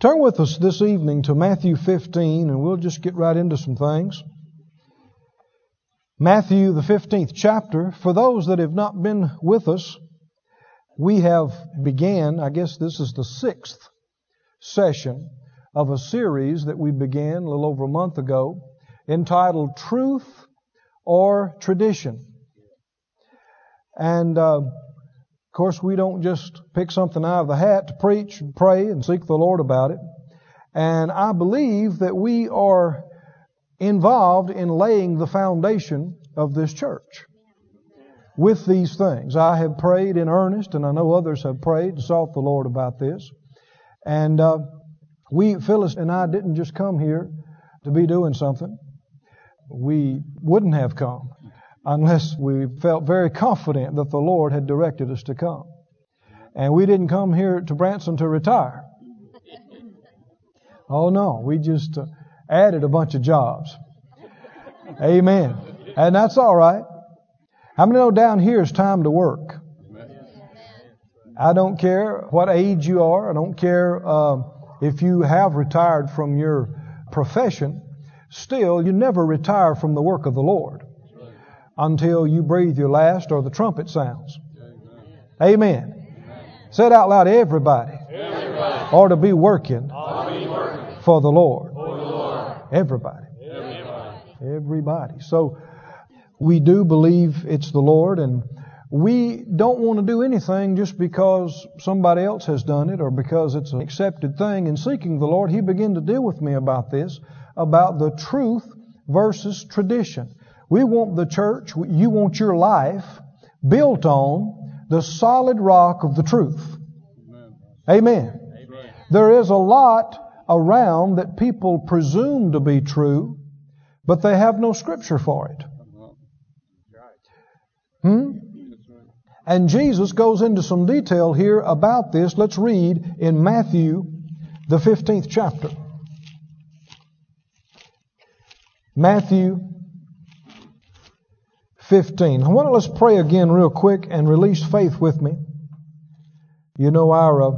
Turn with us this evening to Matthew 15, and we'll just get right into some things. Matthew, the 15th chapter. For those that have not been with us, we have began, I guess this is the sixth session of a series that we began a little over a month ago entitled Truth or Tradition. And uh, of course, we don't just pick something out of the hat to preach and pray and seek the Lord about it. And I believe that we are involved in laying the foundation of this church with these things. I have prayed in earnest, and I know others have prayed and sought the Lord about this. And uh, we, Phyllis and I, didn't just come here to be doing something. We wouldn't have come unless we felt very confident that the Lord had directed us to come. And we didn't come here to Branson to retire. Oh no, we just uh, added a bunch of jobs. Amen. And that's all right. How many know down here is time to work? I don't care what age you are. I don't care uh, if you have retired from your profession. Still, you never retire from the work of the Lord until you breathe your last or the trumpet sounds. Amen. Say it out loud, everybody. everybody. Or to be working, be working. For, the Lord. for the Lord. Everybody. everybody. Everybody. So we do believe it's the Lord and we don't want to do anything just because somebody else has done it or because it's an accepted thing. In seeking the Lord, He began to deal with me about this, about the truth versus tradition. We want the church, you want your life built on the solid rock of the truth. Amen. Amen. There is a lot around that people presume to be true, but they have no scripture for it. Hmm? And Jesus goes into some detail here about this. Let's read in Matthew, the 15th chapter. Matthew 15. I want to let's pray again real quick and release faith with me. You know, our uh,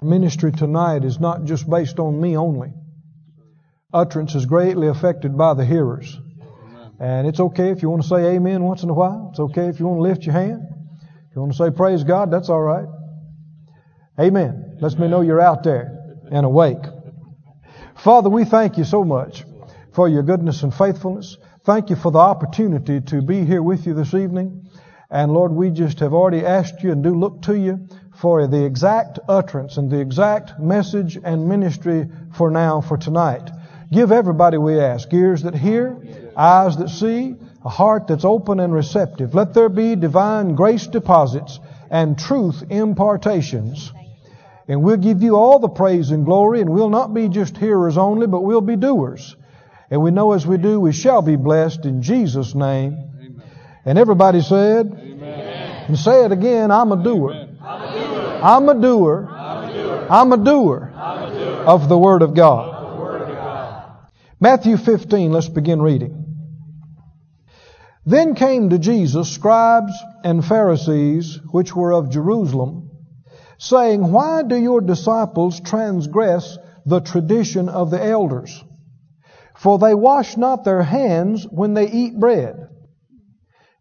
ministry tonight is not just based on me only. Utterance is greatly affected by the hearers. And it's okay if you want to say amen once in a while. It's okay if you want to lift your hand. If you want to say praise God, that's all right. Amen. Lets me know you're out there and awake. Father, we thank you so much for your goodness and faithfulness. Thank you for the opportunity to be here with you this evening. And Lord, we just have already asked you and do look to you for the exact utterance and the exact message and ministry for now, for tonight. Give everybody, we ask, ears that hear, eyes that see, a heart that's open and receptive. Let there be divine grace deposits and truth impartations. And we'll give you all the praise and glory, and we'll not be just hearers only, but we'll be doers. And we know as we do, we shall be blessed in Jesus' name. Amen. And everybody said, Amen. and say it again, I'm a doer. I'm a doer. I'm a doer, of the Word of God. Matthew 15, let's begin reading. Then came to Jesus scribes and Pharisees, which were of Jerusalem, saying, Why do your disciples transgress the tradition of the elders? For they wash not their hands when they eat bread.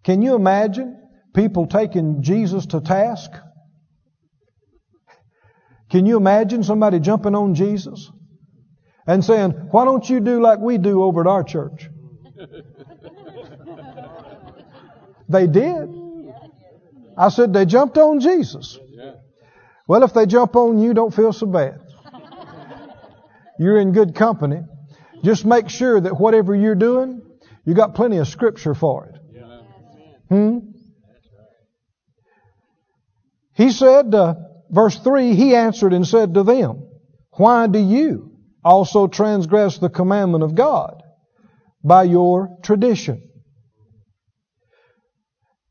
Can you imagine people taking Jesus to task? Can you imagine somebody jumping on Jesus and saying, Why don't you do like we do over at our church? they did. I said, They jumped on Jesus. Well, if they jump on you, don't feel so bad. You're in good company. Just make sure that whatever you're doing, you got plenty of scripture for it. Hmm? He said, uh, verse 3, he answered and said to them, Why do you also transgress the commandment of God by your tradition?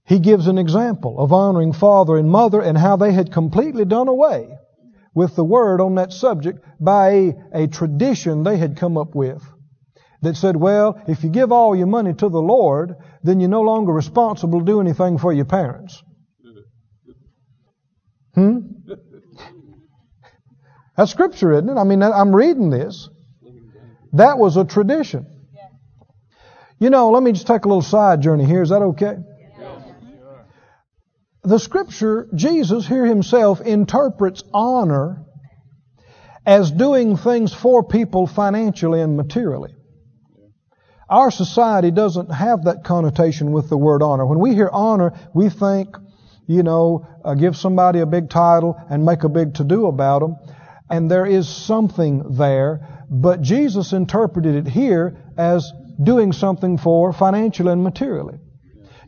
He gives an example of honoring father and mother and how they had completely done away with the word on that subject by a, a tradition they had come up with that said, well, if you give all your money to the Lord, then you're no longer responsible to do anything for your parents. Hmm? That's scripture, isn't it? I mean, I'm reading this. That was a tradition. You know, let me just take a little side journey here. Is that okay? The scripture, Jesus here himself interprets honor as doing things for people financially and materially. Our society doesn't have that connotation with the word honor. When we hear honor, we think, you know, uh, give somebody a big title and make a big to do about them. And there is something there, but Jesus interpreted it here as doing something for financially and materially.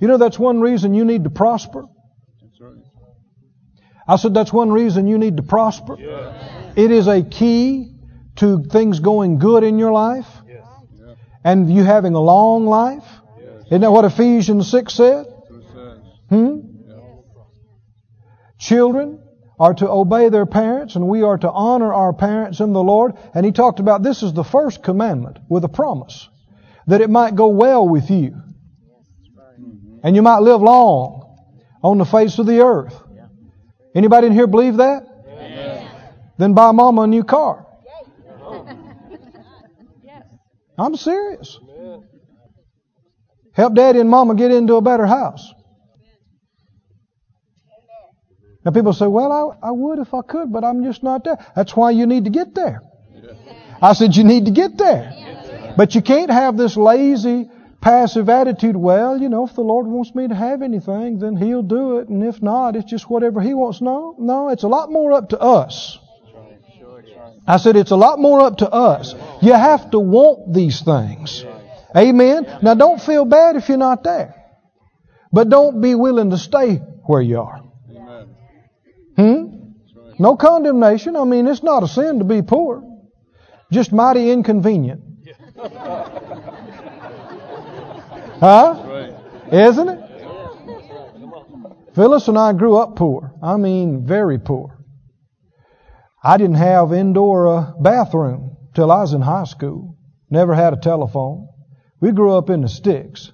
You know, that's one reason you need to prosper. I said that's one reason you need to prosper. It is a key to things going good in your life and you having a long life. Isn't that what Ephesians 6 said? Hmm? Children are to obey their parents and we are to honor our parents in the Lord. And he talked about this is the first commandment with a promise that it might go well with you. And you might live long on the face of the earth. Anybody in here believe that? Then buy mama a new car. I'm serious. Help daddy and mama get into a better house. Now people say, well, I, I would if I could, but I'm just not there. That's why you need to get there. I said, you need to get there. But you can't have this lazy, passive attitude. Well, you know, if the Lord wants me to have anything, then He'll do it. And if not, it's just whatever He wants. No, no, it's a lot more up to us. I said, it's a lot more up to us. You have to want these things. Amen. Now don't feel bad if you're not there. But don't be willing to stay where you are. Hmm? No condemnation. I mean, it's not a sin to be poor. Just mighty inconvenient. Huh? Isn't it? Phyllis and I grew up poor. I mean, very poor. I didn't have indoor uh, bathroom till I was in high school. Never had a telephone. We grew up in the sticks.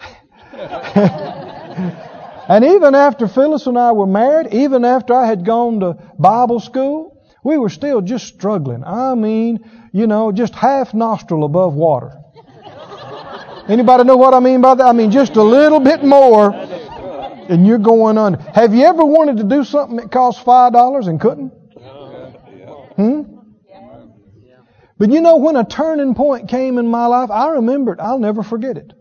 and even after Phyllis and I were married, even after I had gone to Bible school, we were still just struggling. I mean, you know, just half nostril above water. Anybody know what I mean by that? I mean, just a little bit more and you're going under. Have you ever wanted to do something that cost $5 and couldn't? Hmm? But you know, when a turning point came in my life, I remember it. I'll never forget it.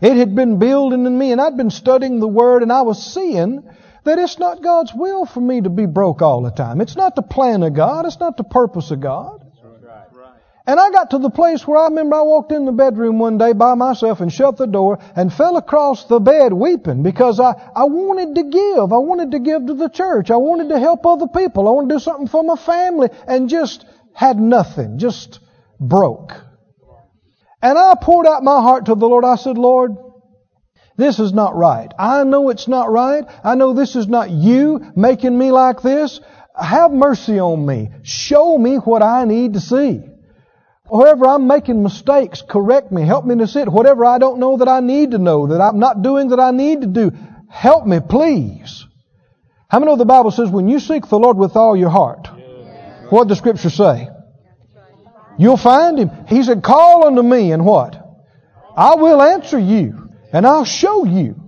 It had been building in me, and I'd been studying the Word, and I was seeing that it's not God's will for me to be broke all the time. It's not the plan of God. It's not the purpose of God. And I got to the place where I remember I walked in the bedroom one day by myself and shut the door and fell across the bed weeping because I, I wanted to give. I wanted to give to the church. I wanted to help other people. I wanted to do something for my family and just had nothing. Just broke. And I poured out my heart to the Lord. I said, Lord, this is not right. I know it's not right. I know this is not you making me like this. Have mercy on me. Show me what I need to see. Wherever I'm making mistakes, correct me. Help me to see it. Whatever I don't know that I need to know, that I'm not doing that I need to do, help me, please. How many know the Bible says when you seek the Lord with all your heart? What the Scripture say? You'll find Him. He said, call unto me and what? I will answer you and I'll show you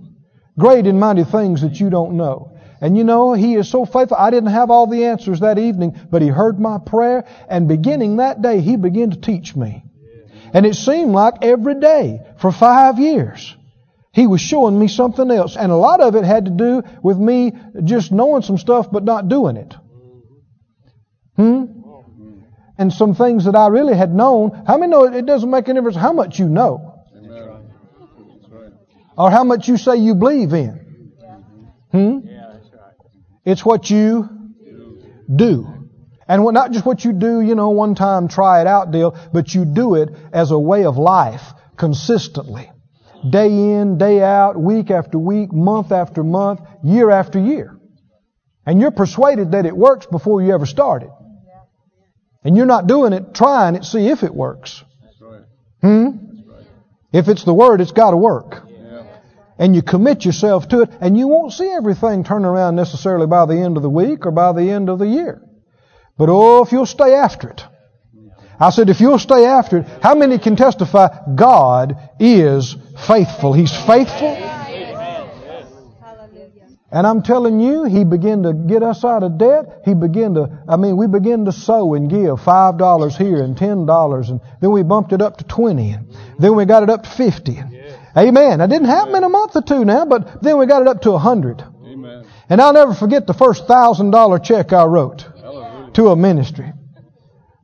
great and mighty things that you don't know. And you know, He is so faithful. I didn't have all the answers that evening, but He heard my prayer, and beginning that day, He began to teach me. And it seemed like every day for five years, He was showing me something else. And a lot of it had to do with me just knowing some stuff, but not doing it. Hmm? And some things that I really had known. How many know it doesn't make any difference how much you know? Or how much you say you believe in? It's what you do. And not just what you do, you know, one time try it out deal, but you do it as a way of life consistently. Day in, day out, week after week, month after month, year after year. And you're persuaded that it works before you ever started. And you're not doing it, trying it, see if it works. Hmm? If it's the Word, it's got to work and you commit yourself to it, and you won't see everything turn around necessarily by the end of the week or by the end of the year. But oh, if you'll stay after it. I said, if you'll stay after it, how many can testify God is faithful? He's faithful. And I'm telling you, he began to get us out of debt. He began to, I mean, we began to sow and give five dollars here and ten dollars, and then we bumped it up to twenty, and then we got it up to fifty. Amen. That didn't happen in a month or two now, but then we got it up to a hundred. And I'll never forget the first thousand dollar check I wrote to a ministry.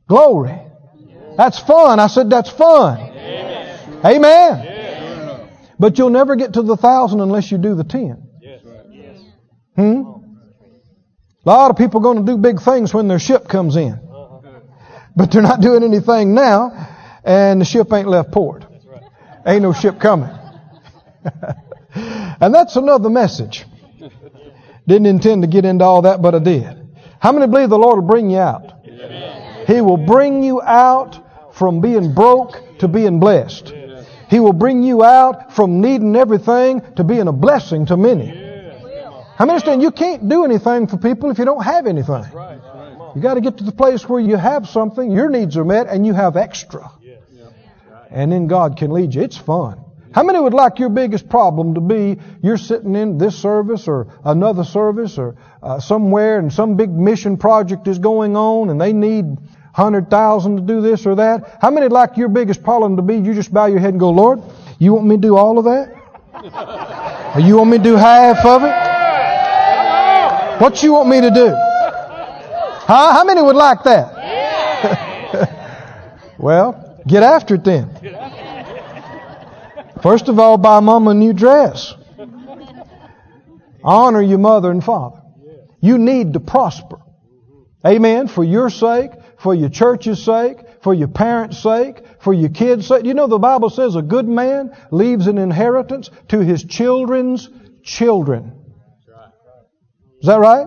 Glory. That's fun. I said, that's fun. Amen. Amen. But you'll never get to the thousand unless you do the ten. Yes. Hmm? A lot of people are going to do big things when their ship comes in. But they're not doing anything now, and the ship ain't left port. Ain't no ship coming. and that's another message. Didn't intend to get into all that, but I did. How many believe the Lord will bring you out? He will bring you out from being broke to being blessed. He will bring you out from needing everything to being a blessing to many. How many understand you can't do anything for people if you don't have anything? You got to get to the place where you have something, your needs are met, and you have extra. And then God can lead you. It's fun. How many would like your biggest problem to be you're sitting in this service or another service or uh, somewhere and some big mission project is going on and they need hundred thousand to do this or that? How many would like your biggest problem to be you just bow your head and go, Lord, you want me to do all of that? Or you want me to do half of it? What you want me to do? Huh? How many would like that? well, get after it then. First of all, buy mama a new dress. Honor your mother and father. You need to prosper. Amen. For your sake, for your church's sake, for your parents' sake, for your kids' sake. You know the Bible says a good man leaves an inheritance to his children's children. Is that right?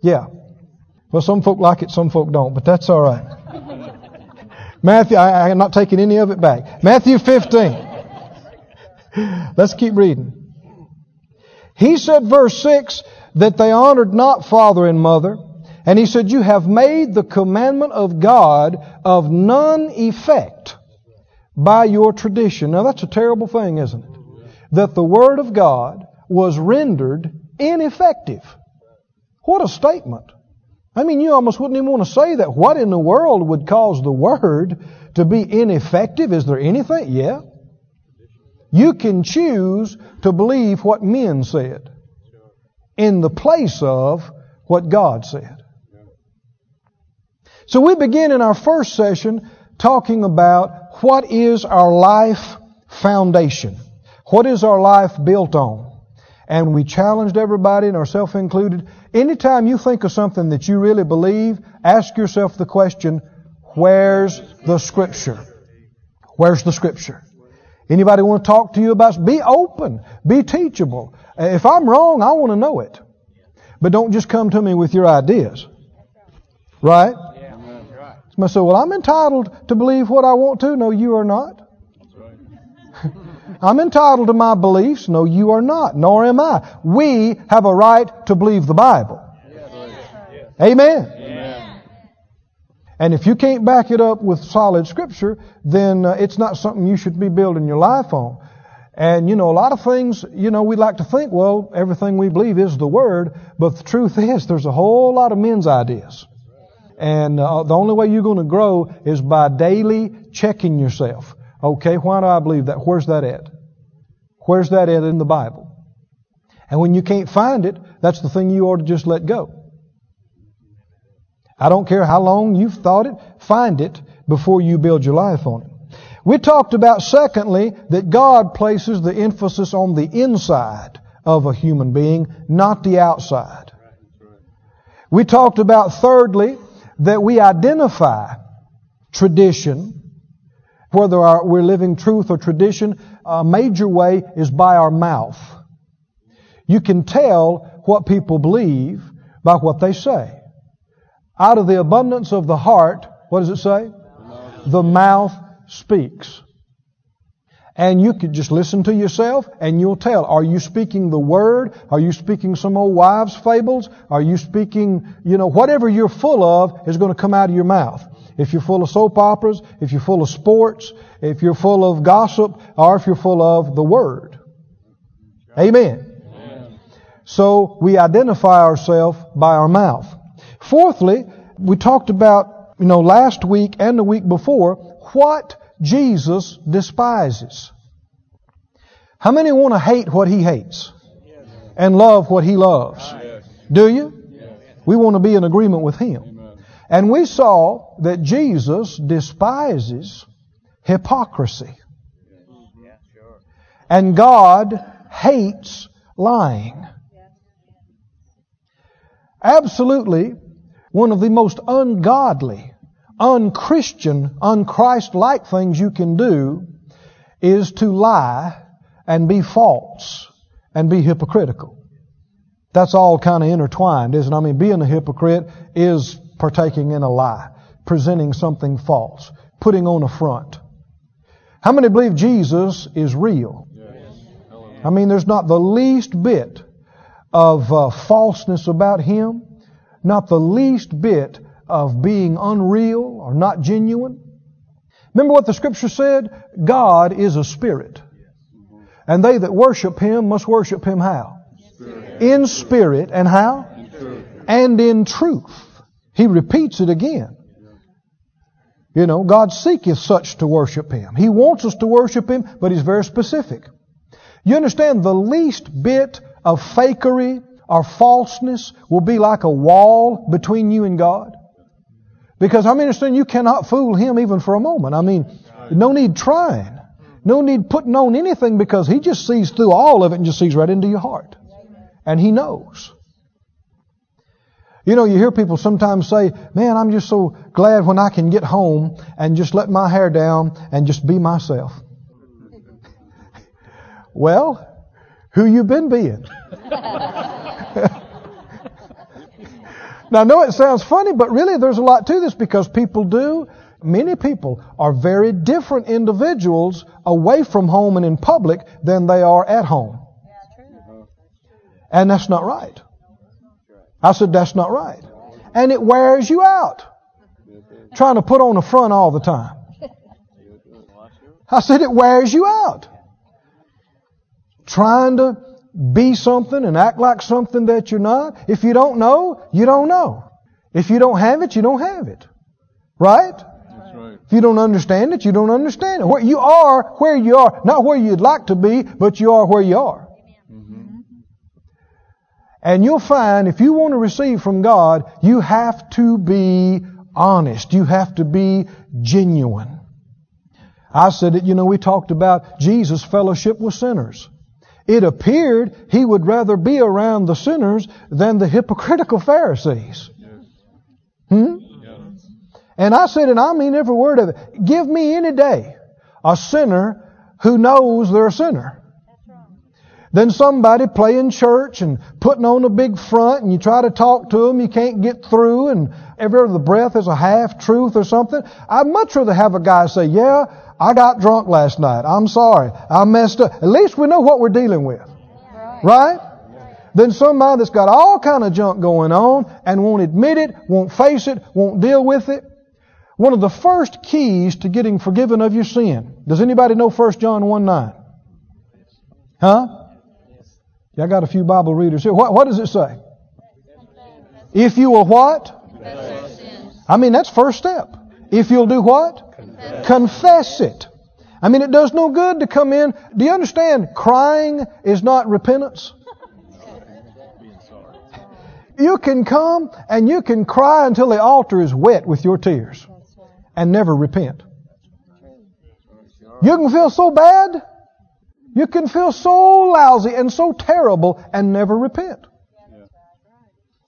Yeah. Well, some folk like it, some folk don't, but that's all right. Matthew, I, am not taking any of it back. Matthew 15. Let's keep reading. He said, verse 6, that they honored not father and mother. And he said, You have made the commandment of God of none effect by your tradition. Now that's a terrible thing, isn't it? That the Word of God was rendered ineffective. What a statement. I mean, you almost wouldn't even want to say that. What in the world would cause the Word to be ineffective? Is there anything? Yeah. You can choose to believe what men said in the place of what God said. So we begin in our first session talking about what is our life foundation. What is our life built on? And we challenged everybody, and ourselves included, anytime you think of something that you really believe, ask yourself the question, where's the scripture? Where's the scripture? Anybody want to talk to you about, be open, be teachable. Uh, if I'm wrong, I want to know it. But don't just come to me with your ideas. Right? Somebody say, well, I'm entitled to believe what I want to. No, you are not. I'm entitled to my beliefs. No, you are not, nor am I. We have a right to believe the Bible. Amen. And if you can't back it up with solid scripture, then uh, it's not something you should be building your life on. And you know, a lot of things, you know, we like to think, well, everything we believe is the Word, but the truth is there's a whole lot of men's ideas. And uh, the only way you're going to grow is by daily checking yourself. Okay, why do I believe that? Where's that at? Where's that at in the Bible? And when you can't find it, that's the thing you ought to just let go. I don't care how long you've thought it, find it before you build your life on it. We talked about, secondly, that God places the emphasis on the inside of a human being, not the outside. We talked about, thirdly, that we identify tradition whether our, we're living truth or tradition, a major way is by our mouth. You can tell what people believe by what they say. Out of the abundance of the heart, what does it say? The mouth, speaks. And you could just listen to yourself and you'll tell. Are you speaking the word? Are you speaking some old wives' fables? Are you speaking, you know, whatever you're full of is going to come out of your mouth. If you're full of soap operas, if you're full of sports, if you're full of gossip, or if you're full of the word. Amen. So we identify ourselves by our mouth. Fourthly, we talked about, you know, last week and the week before, what Jesus despises. How many want to hate what he hates and love what he loves? Do you? We want to be in agreement with him. And we saw that Jesus despises hypocrisy. And God hates lying. Absolutely one of the most ungodly unchristian, unchrist-like things you can do is to lie and be false and be hypocritical. That's all kind of intertwined, isn't it? I mean, being a hypocrite is partaking in a lie, presenting something false, putting on a front. How many believe Jesus is real? I mean, there's not the least bit of uh, falseness about Him, not the least bit of being unreal or not genuine. Remember what the scripture said? God is a spirit. And they that worship Him must worship Him how? In spirit and how? And in truth. He repeats it again. You know, God seeketh such to worship Him. He wants us to worship Him, but He's very specific. You understand the least bit of fakery or falseness will be like a wall between you and God? Because I understand you cannot fool him even for a moment. I mean, no need trying. No need putting on anything because he just sees through all of it and just sees right into your heart. And he knows. You know, you hear people sometimes say, man, I'm just so glad when I can get home and just let my hair down and just be myself. well, who you been being? Now, I know it sounds funny, but really there's a lot to this because people do. Many people are very different individuals away from home and in public than they are at home. And that's not right. I said, that's not right. And it wears you out. Trying to put on a front all the time. I said, it wears you out. Trying to be something and act like something that you're not. If you don't know, you don't know. If you don't have it, you don't have it. Right? That's right. If you don't understand it, you don't understand it. Where you are, where you are, not where you'd like to be, but you are where you are. Mm-hmm. And you'll find if you want to receive from God, you have to be honest. You have to be genuine. I said it, you know, we talked about Jesus' fellowship with sinners. It appeared he would rather be around the sinners than the hypocritical Pharisees. Hmm? And I said, and I mean every word of it, give me any day a sinner who knows they're a sinner. Then somebody playing church and putting on a big front and you try to talk to them, you can't get through and every other breath is a half truth or something. I'd much rather have a guy say, yeah, I got drunk last night. I'm sorry. I messed up. At least we know what we're dealing with. Right? Then somebody that's got all kind of junk going on and won't admit it, won't face it, won't deal with it. One of the first keys to getting forgiven of your sin. Does anybody know 1 John 1 9? Huh? Yeah, I got a few Bible readers here. What, what does it say? If you will what? I mean, that's first step. If you'll do what? Confess. Confess it. I mean, it does no good to come in. Do you understand? Crying is not repentance. You can come and you can cry until the altar is wet with your tears and never repent. You can feel so bad. You can feel so lousy and so terrible and never repent.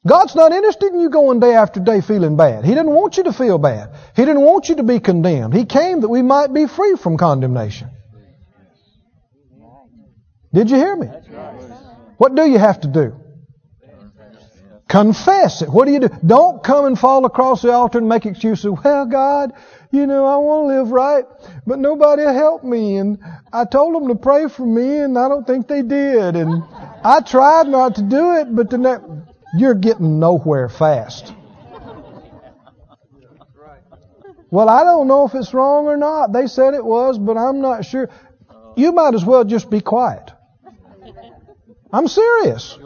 God's not interested in you going day after day feeling bad. He didn't want you to feel bad. He didn't want you to be condemned. He came that we might be free from condemnation. Did you hear me? What do you have to do? Confess it. What do you do? Don't come and fall across the altar and make excuses. Well, God, you know, I want to live right, but nobody helped me, and I told them to pray for me, and I don't think they did, and I tried not to do it, but the next, you're getting nowhere fast. Well, I don't know if it's wrong or not. They said it was, but I'm not sure. You might as well just be quiet. I'm serious.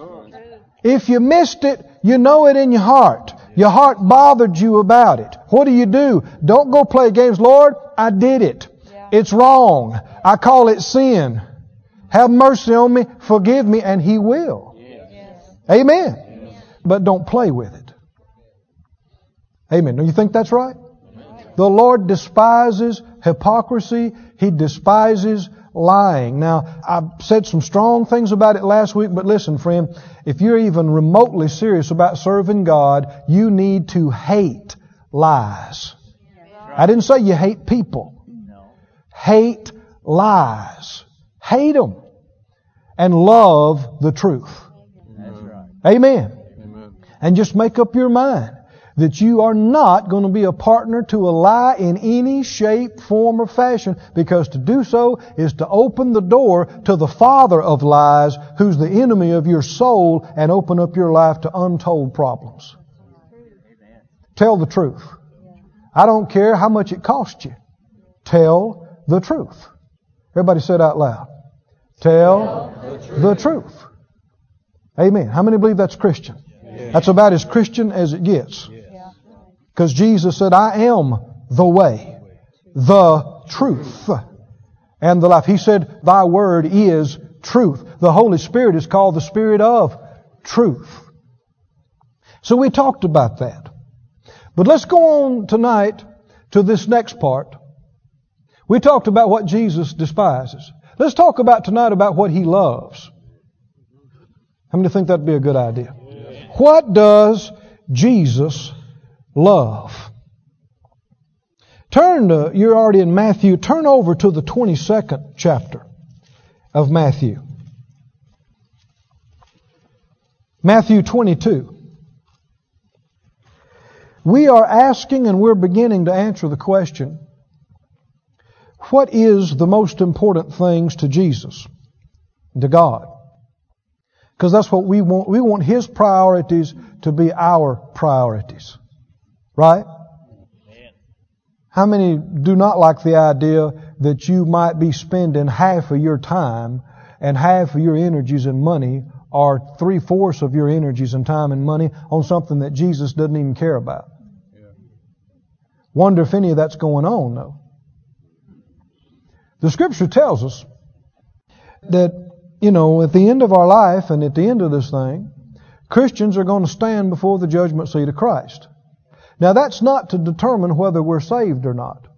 If you missed it, you know it in your heart. Your heart bothered you about it. What do you do? Don't go play games. Lord, I did it. It's wrong. I call it sin. Have mercy on me, forgive me, and He will. Amen. But don't play with it. Amen. Do you think that's right? The Lord despises hypocrisy. He despises lying. Now, I said some strong things about it last week, but listen, friend, if you're even remotely serious about serving God, you need to hate lies. I didn't say you hate people. Hate lies. Hate them. And love the truth. Amen. And just make up your mind that you are not going to be a partner to a lie in any shape, form, or fashion because to do so is to open the door to the father of lies who's the enemy of your soul and open up your life to untold problems. Tell the truth. I don't care how much it costs you. Tell the truth. Everybody said out loud. Tell, the, truth. the truth. Amen. How many believe that's Christian? That's about as Christian as it gets. Because Jesus said, I am the way, the truth, and the life. He said, Thy word is truth. The Holy Spirit is called the Spirit of truth. So we talked about that. But let's go on tonight to this next part. We talked about what Jesus despises. Let's talk about tonight about what he loves. How many think that'd be a good idea? What does Jesus love. Turn to, you're already in Matthew, turn over to the 22nd chapter of Matthew. Matthew 22. We are asking and we're beginning to answer the question what is the most important things to Jesus, to God? Because that's what we want. We want His priorities to be our priorities. Right? How many do not like the idea that you might be spending half of your time and half of your energies and money or three fourths of your energies and time and money on something that Jesus doesn't even care about? Wonder if any of that's going on though. The scripture tells us that, you know, at the end of our life and at the end of this thing, Christians are going to stand before the judgment seat of Christ. Now that's not to determine whether we're saved or not.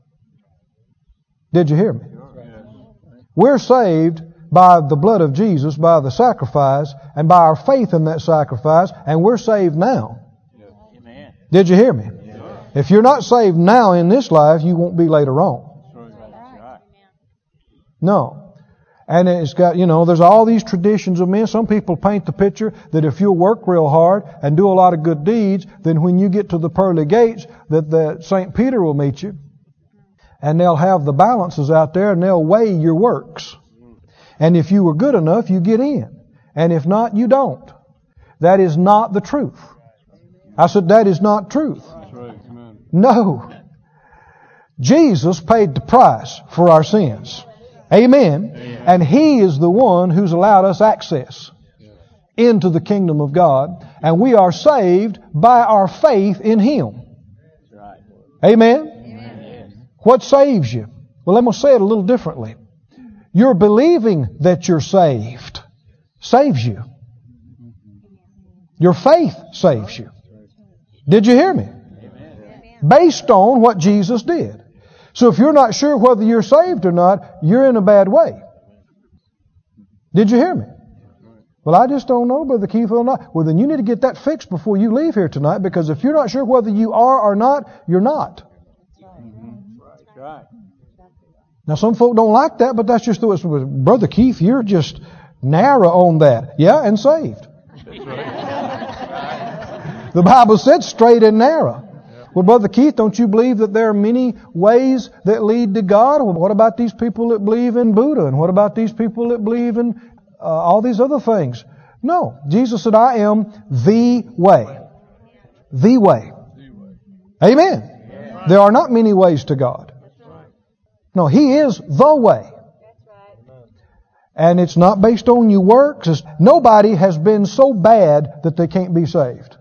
Did you hear me? We're saved by the blood of Jesus, by the sacrifice, and by our faith in that sacrifice, and we're saved now. Did you hear me? If you're not saved now in this life, you won't be later on. No. And it's got, you know, there's all these traditions of men. Some people paint the picture that if you'll work real hard and do a lot of good deeds, then when you get to the pearly gates, that the St. Peter will meet you. And they'll have the balances out there and they'll weigh your works. And if you were good enough, you get in. And if not, you don't. That is not the truth. I said, that is not truth. No. Jesus paid the price for our sins. Amen. Amen. And He is the one who's allowed us access into the kingdom of God. And we are saved by our faith in Him. Amen. Amen. What saves you? Well, I'm going to say it a little differently. You're believing that you're saved saves you. Your faith saves you. Did you hear me? Based on what Jesus did. So if you're not sure whether you're saved or not, you're in a bad way. Did you hear me? Well, I just don't know, Brother Keith, or not. Well, then you need to get that fixed before you leave here tonight, because if you're not sure whether you are or not, you're not. Now, some folk don't like that, but that's just the way it's. Brother Keith, you're just narrow on that. Yeah, and saved. The Bible said straight and narrow. Well, Brother Keith, don't you believe that there are many ways that lead to God? Well, what about these people that believe in Buddha? And what about these people that believe in uh, all these other things? No. Jesus said, I am the way. The way. Amen. There are not many ways to God. No, He is the way. And it's not based on your works. Nobody has been so bad that they can't be saved.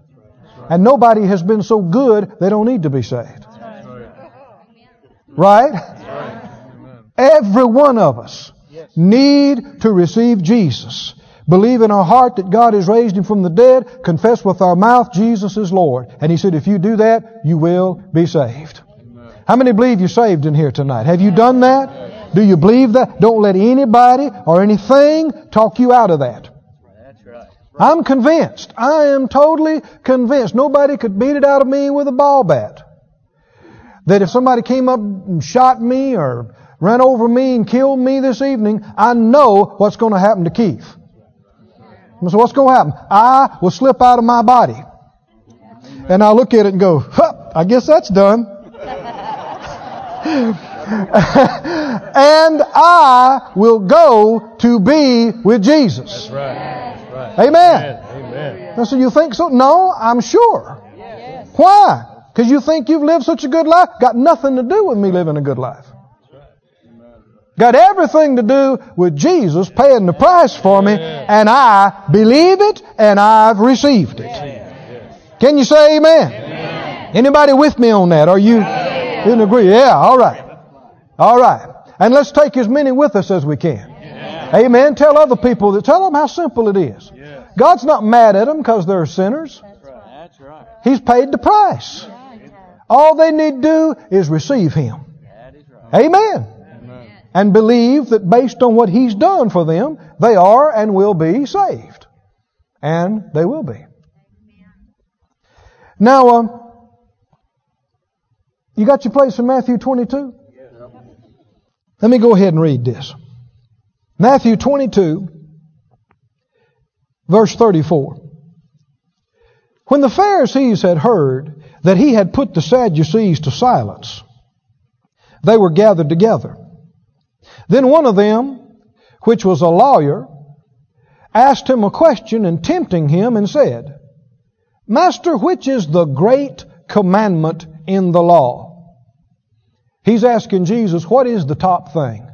And nobody has been so good they don't need to be saved. Right? Every one of us need to receive Jesus. Believe in our heart that God has raised him from the dead. Confess with our mouth Jesus is Lord. And he said, if you do that, you will be saved. How many believe you're saved in here tonight? Have you done that? Do you believe that? Don't let anybody or anything talk you out of that. I'm convinced. I am totally convinced. Nobody could beat it out of me with a ball bat. That if somebody came up and shot me or ran over me and killed me this evening, I know what's going to happen to Keith. So what's going to happen? I will slip out of my body. And I'll look at it and go, huh, I guess that's done. and I will go to be with Jesus. That's right. Amen. Amen. So you think so? No, I'm sure. Yes. Why? Because you think you've lived such a good life? Got nothing to do with me living a good life. Got everything to do with Jesus paying the price for me, and I believe it and I've received it. Can you say amen? amen? Anybody with me on that? Are you in agree? Yeah, all right. All right. And let's take as many with us as we can. Amen. Tell other people that tell them how simple it is. God's not mad at them because they're sinners. That's right. He's paid the price. All they need to do is receive Him. Amen. And believe that based on what He's done for them, they are and will be saved. And they will be. Now, um, you got your place in Matthew 22? Let me go ahead and read this. Matthew 22, Verse 34. When the Pharisees had heard that he had put the Sadducees to silence, they were gathered together. Then one of them, which was a lawyer, asked him a question and tempting him and said, Master, which is the great commandment in the law? He's asking Jesus, what is the top thing?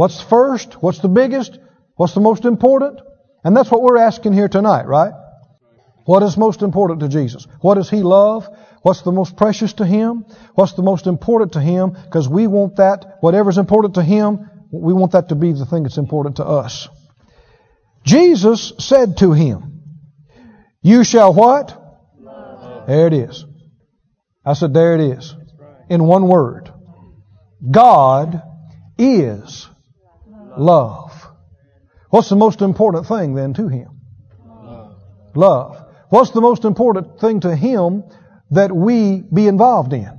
What's first? What's the biggest? What's the most important? And that's what we're asking here tonight, right? What is most important to Jesus? What does He love? What's the most precious to Him? What's the most important to Him? Because we want that, whatever's important to Him, we want that to be the thing that's important to us. Jesus said to him, You shall what? Love. There it is. I said, There it is. In one word. God is love. What's the most important thing then to him? Love. Love. What's the most important thing to him that we be involved in?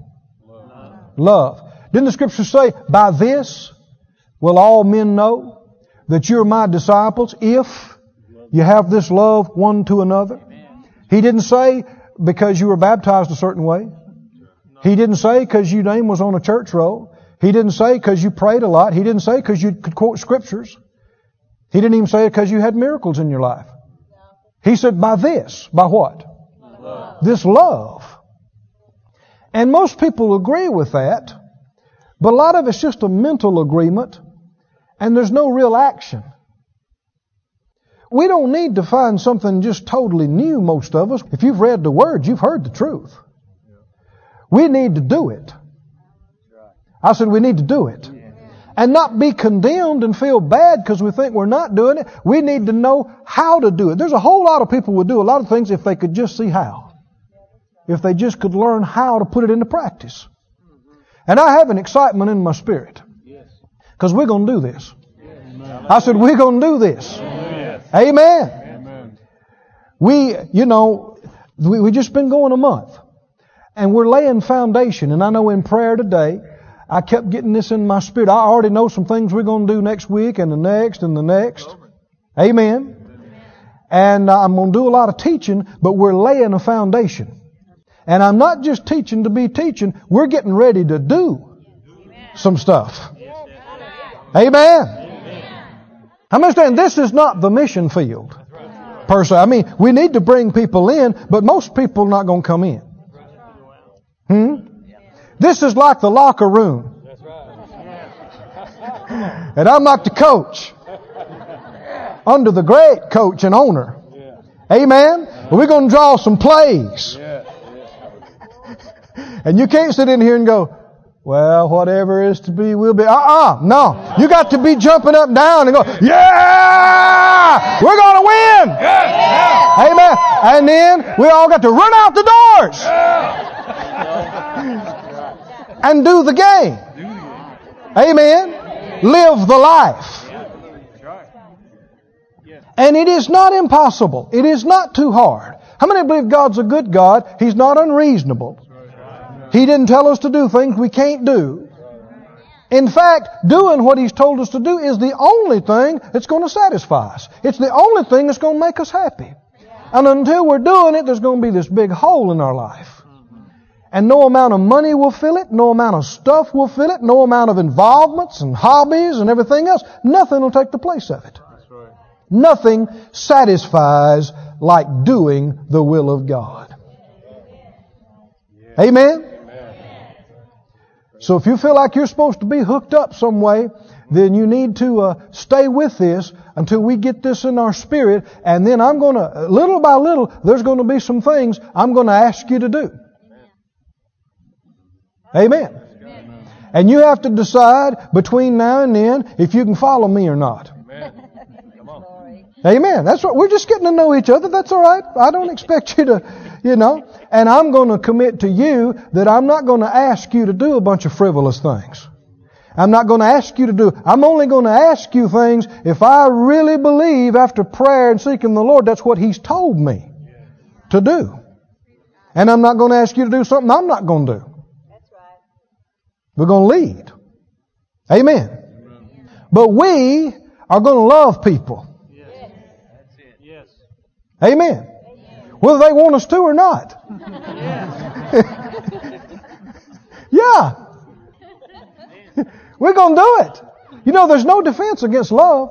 Love. Love. Didn't the scripture say, by this will all men know that you're my disciples if you have this love one to another? He didn't say because you were baptized a certain way. He didn't say because your name was on a church roll. He didn't say because you prayed a lot. He didn't say because you could quote scriptures. He didn't even say it because you had miracles in your life. He said, by this. By what? Love. This love. And most people agree with that, but a lot of it's just a mental agreement, and there's no real action. We don't need to find something just totally new, most of us. If you've read the Word, you've heard the truth. We need to do it. I said we need to do it and not be condemned and feel bad because we think we're not doing it. We need to know how to do it. There's a whole lot of people would do a lot of things if they could just see how. If they just could learn how to put it into practice. And I have an excitement in my spirit. Because we're going to do this. I said, we're going to do this. Amen. We, you know, we, we just been going a month. And we're laying foundation. And I know in prayer today, I kept getting this in my spirit. I already know some things we're going to do next week and the next and the next. Amen. And uh, I'm going to do a lot of teaching, but we're laying a foundation. And I'm not just teaching to be teaching, we're getting ready to do some stuff. Amen. I understand this is not the mission field. Per se. I mean, we need to bring people in, but most people are not going to come in. Hmm? This is like the locker room. And I'm like the coach. Under the great coach and owner. Amen. We're going to draw some plays. And you can't sit in here and go, well, whatever is to be will be. Uh-uh. No. You got to be jumping up and down and go, yeah! We're going to win! Amen. And then we all got to run out the doors and do the game. Amen. Live the life. And it is not impossible. It is not too hard. How many believe God's a good God? He's not unreasonable. He didn't tell us to do things we can't do. In fact, doing what He's told us to do is the only thing that's going to satisfy us. It's the only thing that's going to make us happy. And until we're doing it, there's going to be this big hole in our life. And no amount of money will fill it, no amount of stuff will fill it, no amount of involvements and hobbies and everything else. Nothing will take the place of it. Nothing satisfies like doing the will of God. Amen? So if you feel like you're supposed to be hooked up some way, then you need to uh, stay with this until we get this in our spirit. And then I'm going to, little by little, there's going to be some things I'm going to ask you to do. Amen. And you have to decide between now and then if you can follow me or not. Amen. That's what we're just getting to know each other. That's all right. I don't expect you to, you know. And I'm going to commit to you that I'm not going to ask you to do a bunch of frivolous things. I'm not going to ask you to do. I'm only going to ask you things if I really believe after prayer and seeking the Lord that's what He's told me to do. And I'm not going to ask you to do something I'm not going to do. We're going to lead. Amen. But we are going to love people. yes Amen. Whether they want us to or not. yeah. We're going to do it. You know, there's no defense against love.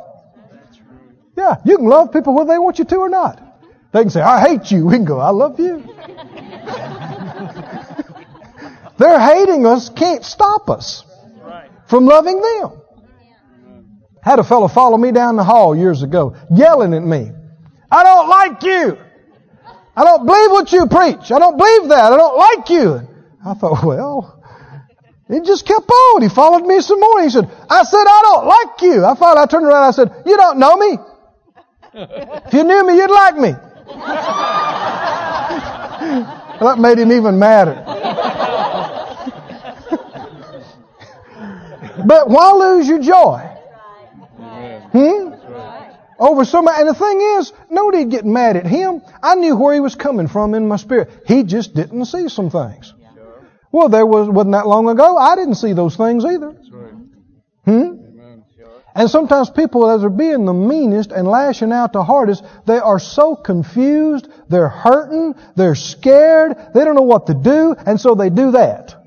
Yeah, you can love people whether they want you to or not. They can say, I hate you. We can go, I love you. Their hating us can't stop us from loving them. Had a fellow follow me down the hall years ago, yelling at me. I don't like you. I don't believe what you preach. I don't believe that. I don't like you. I thought, well, he just kept on. He followed me some more. He said, I said, I don't like you. I finally I turned around I said, you don't know me. If you knew me, you'd like me. that made him even madder. But why lose your joy? Hmm? over somebody. And the thing is, nobody'd get mad at him. I knew where he was coming from in my spirit. He just didn't see some things. Well, there was, wasn't that long ago. I didn't see those things either. Hmm? And sometimes people as are being the meanest and lashing out the hardest, they are so confused, they're hurting, they're scared, they don't know what to do, and so they do that.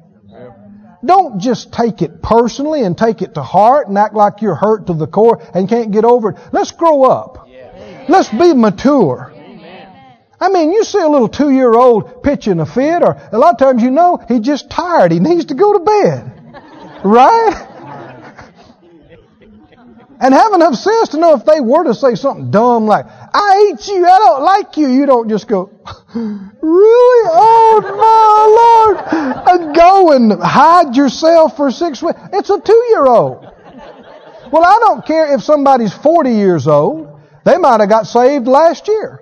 Don't just take it personally and take it to heart and act like you're hurt to the core and can't get over it. Let's grow up. Let's be mature. I mean, you see a little two-year-old pitching a fit, or a lot of times you know he's just tired. He needs to go to bed. Right? And have enough sense to know if they were to say something dumb like, I hate you, I don't like you, you don't just go, really? Oh my Lord! And go and hide yourself for six weeks. It's a two-year-old. Well, I don't care if somebody's 40 years old. They might have got saved last year.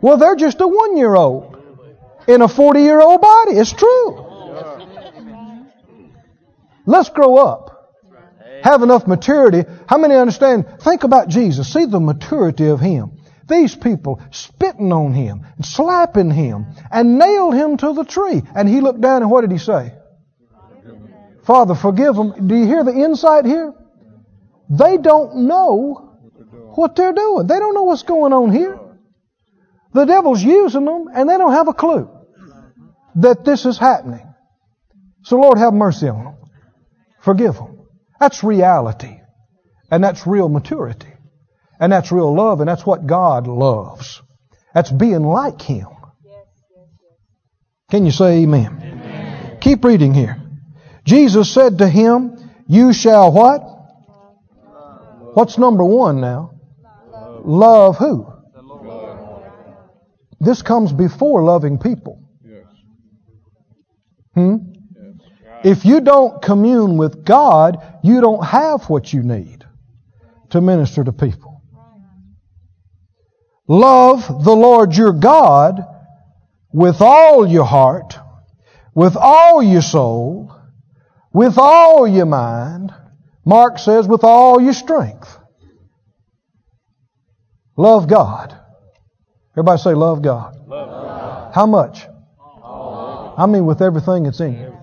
Well, they're just a one-year-old in a 40-year-old body. It's true. Let's grow up have enough maturity. How many understand? Think about Jesus. See the maturity of Him. These people spitting on Him, and slapping Him, and nailed Him to the tree. And He looked down and what did He say? Father, forgive them. Do you hear the insight here? They don't know what they're doing. They don't know what's going on here. The devil's using them and they don't have a clue that this is happening. So Lord have mercy on them. Forgive them. That's reality. And that's real maturity. And that's real love and that's what God loves. That's being like Him. Can you say amen? amen? Keep reading here. Jesus said to him, You shall what? What's number one now? Love who? This comes before loving people. Hmm? If you don't commune with God, you don't have what you need to minister to people. Love the Lord your God with all your heart, with all your soul, with all your mind. Mark says, with all your strength. Love God. Everybody say, love God. Love God. How much? All. I mean, with everything that's in you.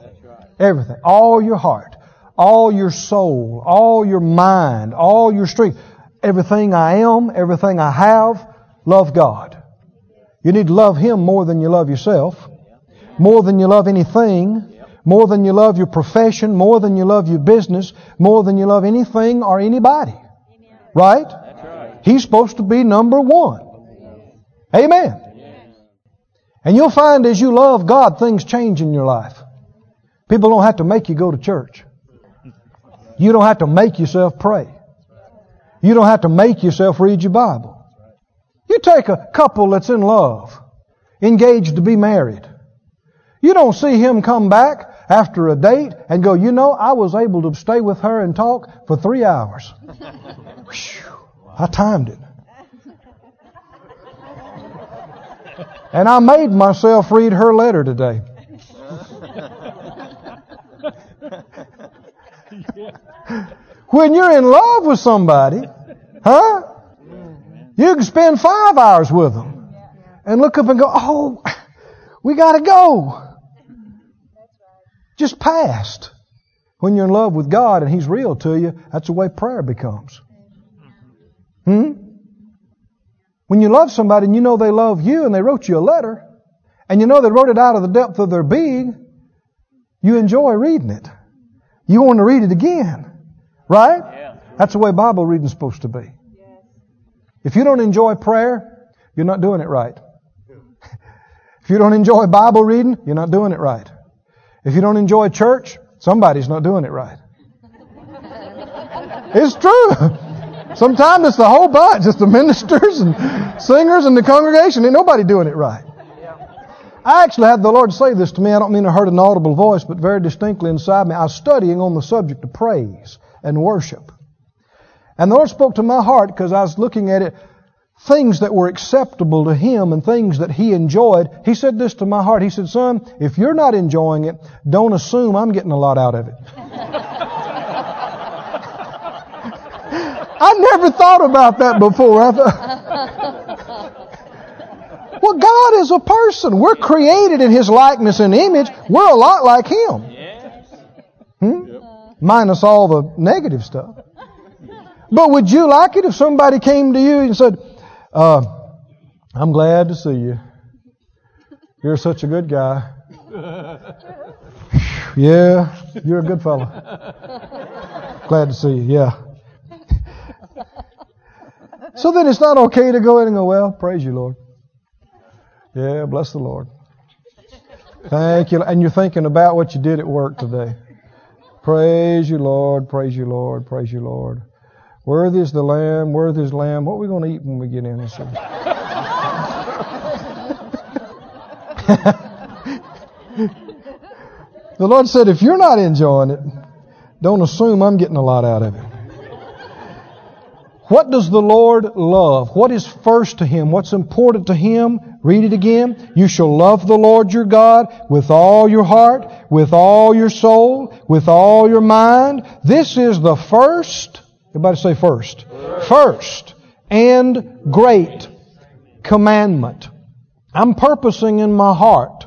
Everything. All your heart, all your soul, all your mind, all your strength. Everything I am, everything I have, love God. You need to love Him more than you love yourself, more than you love anything, more than you love your profession, more than you love your business, more than you love anything or anybody. Right? He's supposed to be number one. Amen. And you'll find as you love God, things change in your life. People don't have to make you go to church. You don't have to make yourself pray. You don't have to make yourself read your Bible. You take a couple that's in love, engaged to be married. You don't see him come back after a date and go, you know, I was able to stay with her and talk for three hours. I timed it. And I made myself read her letter today. when you're in love with somebody, huh? You can spend five hours with them and look up and go, oh, we gotta go. Just past. When you're in love with God and He's real to you, that's the way prayer becomes. Hmm? When you love somebody and you know they love you and they wrote you a letter, and you know they wrote it out of the depth of their being, you enjoy reading it. You want to read it again. Right? Yeah. That's the way Bible reading is supposed to be. If you don't enjoy prayer, you're not doing it right. if you don't enjoy Bible reading, you're not doing it right. If you don't enjoy church, somebody's not doing it right. it's true. Sometimes it's the whole bunch. It's the ministers and singers and the congregation. Ain't nobody doing it right. I actually had the Lord say this to me. I don't mean I heard an audible voice, but very distinctly inside me. I was studying on the subject of praise and worship. And the Lord spoke to my heart because I was looking at it, things that were acceptable to Him and things that He enjoyed. He said this to my heart. He said, son, if you're not enjoying it, don't assume I'm getting a lot out of it. I never thought about that before. I thought, well, God is a person. We're created in His likeness and image. We're a lot like Him. Hmm? Minus all the negative stuff. But would you like it if somebody came to you and said, uh, I'm glad to see you. You're such a good guy. yeah, you're a good fellow. Glad to see you. Yeah. So then it's not okay to go in and go, well, praise you, Lord. Yeah, bless the Lord. Thank you. And you're thinking about what you did at work today. Praise you, Lord. Praise you, Lord. Praise you, Lord. Worthy is the Lamb. Worthy is the Lamb. What are we going to eat when we get in this? the Lord said, if you're not enjoying it, don't assume I'm getting a lot out of it. What does the Lord love? What is first to Him? What's important to Him? Read it again. You shall love the Lord your God with all your heart, with all your soul, with all your mind. This is the first, everybody say first. First and great commandment. I'm purposing in my heart.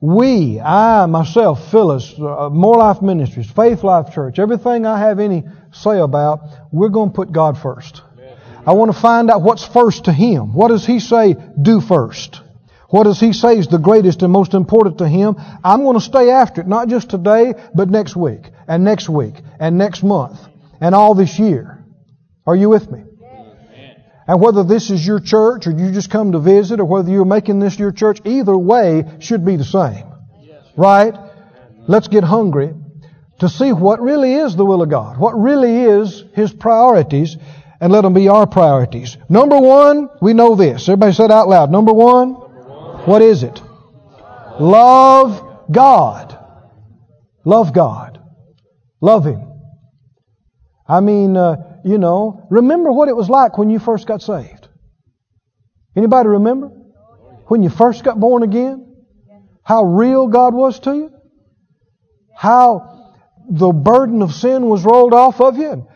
We, I, myself, Phyllis, uh, Moore Life Ministries, Faith Life Church, everything I have any say about, we're going to put God first. I want to find out what's first to Him. What does He say do first? What does He say is the greatest and most important to Him? I'm going to stay after it, not just today, but next week, and next week, and next month, and all this year. Are you with me? And whether this is your church or you just come to visit or whether you're making this your church, either way should be the same. Right? Let's get hungry to see what really is the will of God, what really is His priorities, and let them be our priorities. Number one, we know this. Everybody said out loud. Number one, what is it? Love God. Love God. Love Him. I mean, uh, you know, remember what it was like when you first got saved. Anybody remember? When you first got born again? How real God was to you? How the burden of sin was rolled off of you?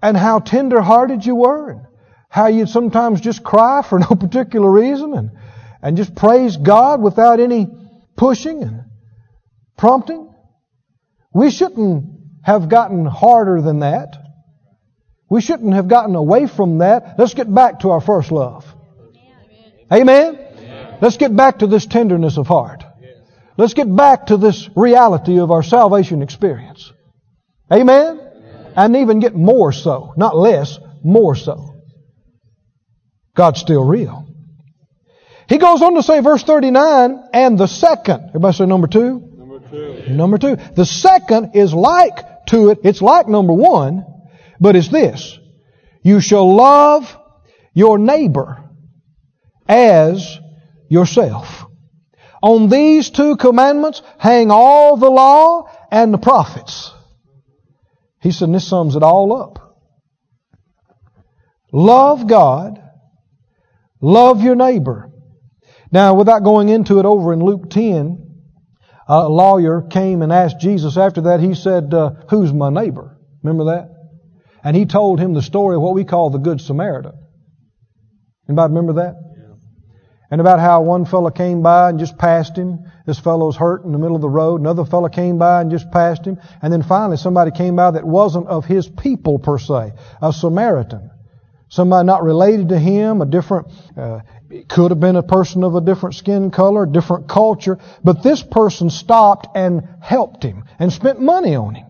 And how tender hearted you were? And how you'd sometimes just cry for no particular reason and, and just praise God without any pushing and prompting? We shouldn't have gotten harder than that. We shouldn't have gotten away from that. Let's get back to our first love. Amen? Amen? Let's get back to this tenderness of heart. Let's get back to this reality of our salvation experience. Amen? Amen? And even get more so. Not less, more so. God's still real. He goes on to say, verse 39, and the second. Everybody say number two? Number two. Number two. The second is like to it. It's like number one but it's this. You shall love your neighbor as yourself. On these two commandments hang all the law and the prophets. He said, this sums it all up. Love God. Love your neighbor. Now, without going into it over in Luke 10, a lawyer came and asked Jesus after that, he said, uh, who's my neighbor? Remember that? And he told him the story of what we call the Good Samaritan. Anybody remember that? Yeah. And about how one fellow came by and just passed him. This fellow was hurt in the middle of the road. Another fellow came by and just passed him. And then finally somebody came by that wasn't of his people per se. A Samaritan. Somebody not related to him, a different, uh, could have been a person of a different skin color, different culture, but this person stopped and helped him and spent money on him.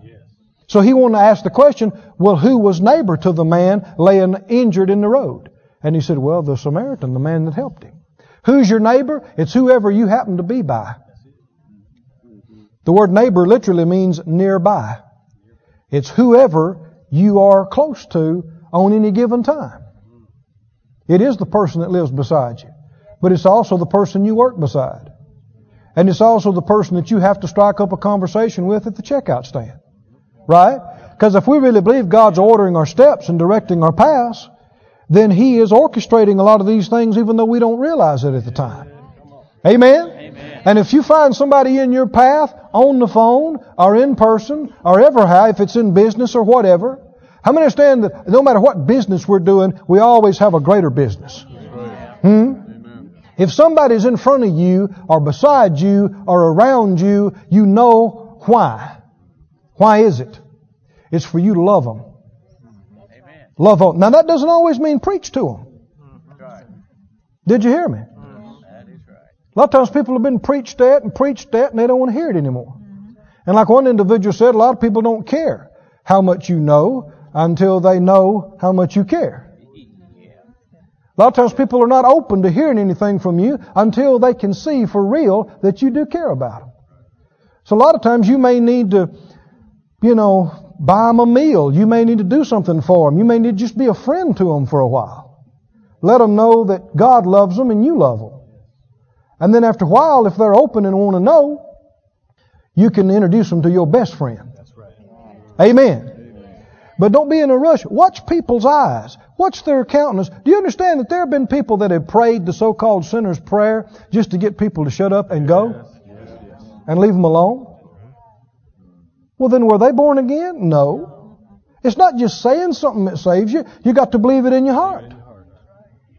So he wanted to ask the question, well, who was neighbor to the man laying injured in the road? And he said, well, the Samaritan, the man that helped him. Who's your neighbor? It's whoever you happen to be by. The word neighbor literally means nearby. It's whoever you are close to on any given time. It is the person that lives beside you. But it's also the person you work beside. And it's also the person that you have to strike up a conversation with at the checkout stand. Right? Because if we really believe God's ordering our steps and directing our paths, then He is orchestrating a lot of these things even though we don't realize it at the time. Amen? Amen? And if you find somebody in your path on the phone or in person or ever how, if it's in business or whatever, how many understand that no matter what business we're doing, we always have a greater business? Hmm? If somebody's in front of you or beside you or around you, you know why. Why is it? It's for you to love them. Amen. Love them. Now that doesn't always mean preach to them. Did you hear me? A lot of times people have been preached at and preached at and they don't want to hear it anymore. And like one individual said, a lot of people don't care how much you know until they know how much you care. A lot of times people are not open to hearing anything from you until they can see for real that you do care about them. So a lot of times you may need to you know, buy them a meal. You may need to do something for them. You may need to just be a friend to them for a while. Let them know that God loves them and you love them. And then after a while, if they're open and want to know, you can introduce them to your best friend. Right. Amen. Amen. But don't be in a rush. Watch people's eyes. Watch their countenance. Do you understand that there have been people that have prayed the so-called sinner's prayer just to get people to shut up and go? Yes. Yes. And leave them alone? Well, then were they born again? No. It's not just saying something that saves you. You got to believe it in your heart.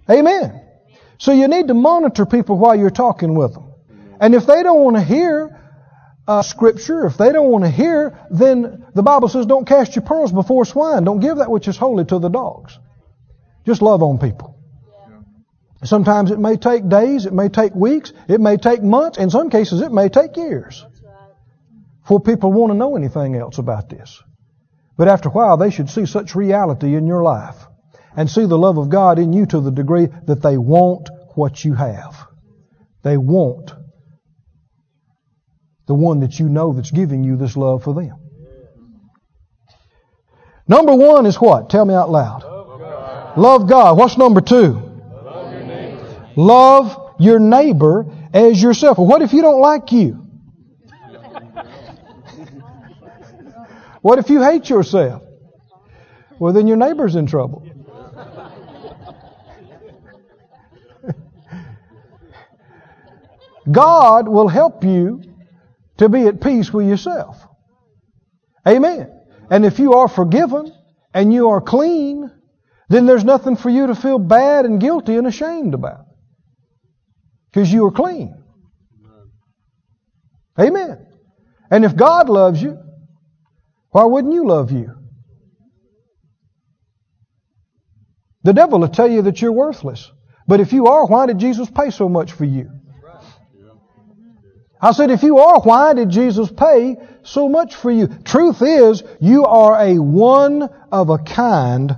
Amen. So you need to monitor people while you're talking with them. And if they don't want to hear uh, Scripture, if they don't want to hear, then the Bible says don't cast your pearls before swine. Don't give that which is holy to the dogs. Just love on people. Sometimes it may take days, it may take weeks, it may take months, in some cases it may take years for people want to know anything else about this. But after a while, they should see such reality in your life and see the love of God in you to the degree that they want what you have. They want the one that you know that's giving you this love for them. Number one is what? Tell me out loud. Love God. Love God. What's number two? Love your neighbor, love your neighbor as yourself. Well, what if you don't like you? What if you hate yourself? Well, then your neighbor's in trouble. God will help you to be at peace with yourself. Amen. And if you are forgiven and you are clean, then there's nothing for you to feel bad and guilty and ashamed about. Because you are clean. Amen. And if God loves you, why wouldn't you love you? The devil will tell you that you're worthless. But if you are, why did Jesus pay so much for you? I said, if you are, why did Jesus pay so much for you? Truth is, you are a one of a kind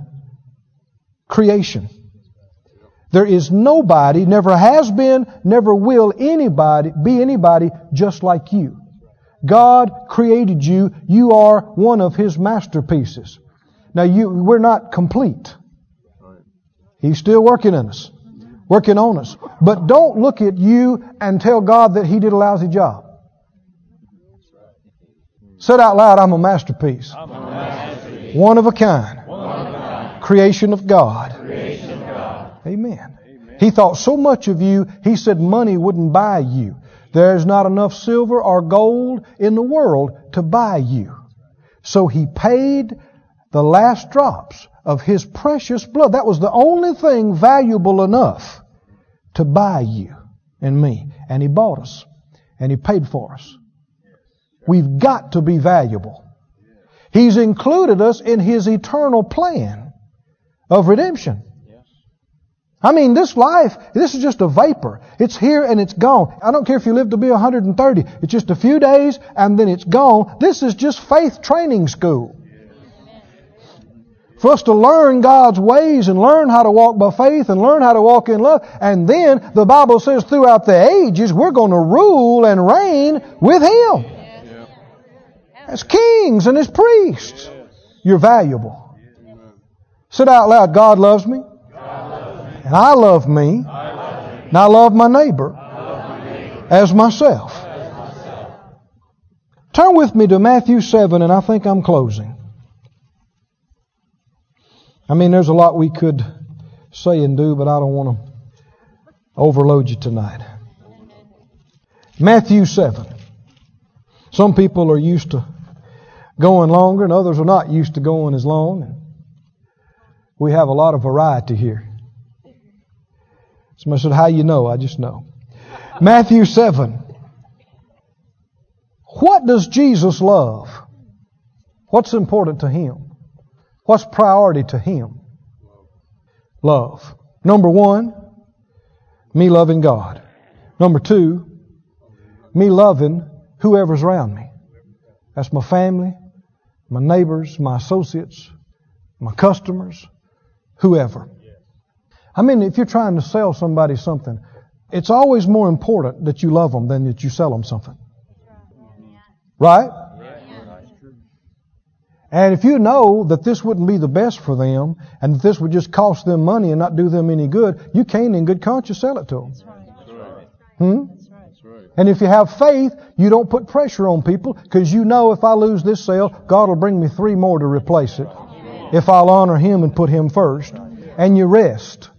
creation. There is nobody, never has been, never will anybody, be anybody just like you. God created you. You are one of His masterpieces. Now you, we're not complete. He's still working in us working on us. But don't look at you and tell God that He did a lousy job. Said out loud, I'm a masterpiece. I'm a masterpiece. One, of a kind. One of a kind. Creation of God. Creation of God. Amen. Amen. He thought so much of you, He said money wouldn't buy you. There's not enough silver or gold in the world to buy you. So He paid the last drops of His precious blood. That was the only thing valuable enough to buy you and me. And He bought us. And He paid for us. We've got to be valuable. He's included us in His eternal plan of redemption. I mean, this life, this is just a vapor. It's here and it's gone. I don't care if you live to be 130. It's just a few days and then it's gone. This is just faith training school for us to learn God's ways and learn how to walk by faith and learn how to walk in love. And then the Bible says throughout the ages, we're going to rule and reign with Him. As kings and as priests. You're valuable. Sit out loud. God loves me. And I love me. And I love my neighbor as myself. Turn with me to Matthew 7 and I think I'm closing. I mean, there's a lot we could say and do, but I don't want to overload you tonight. Matthew 7. Some people are used to going longer, and others are not used to going as long. We have a lot of variety here. Somebody said, How you know? I just know. Matthew 7. What does Jesus love? What's important to him? What's priority to Him? Love. Number one, me loving God. Number two, me loving whoever's around me. That's my family, my neighbors, my associates, my customers, whoever. I mean, if you're trying to sell somebody something, it's always more important that you love them than that you sell them something. Right? And if you know that this wouldn't be the best for them and that this would just cost them money and not do them any good, you can't in good conscience sell it to them. Hmm? And if you have faith, you don't put pressure on people because you know if I lose this sale, God will bring me three more to replace it. If I'll honor Him and put Him first. And you rest.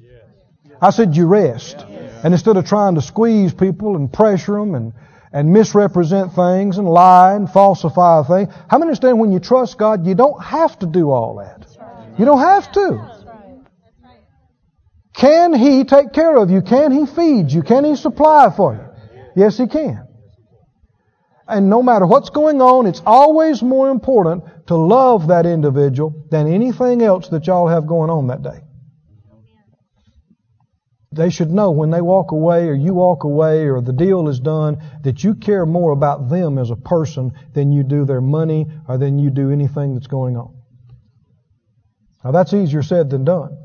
I said you rest. And instead of trying to squeeze people and pressure them and and misrepresent things and lie and falsify things. How many understand when you trust God, you don't have to do all that? You don't have to. Can He take care of you? Can He feed you? Can He supply for you? Yes, He can. And no matter what's going on, it's always more important to love that individual than anything else that y'all have going on that day. They should know when they walk away or you walk away or the deal is done that you care more about them as a person than you do their money or than you do anything that's going on. Now that's easier said than done.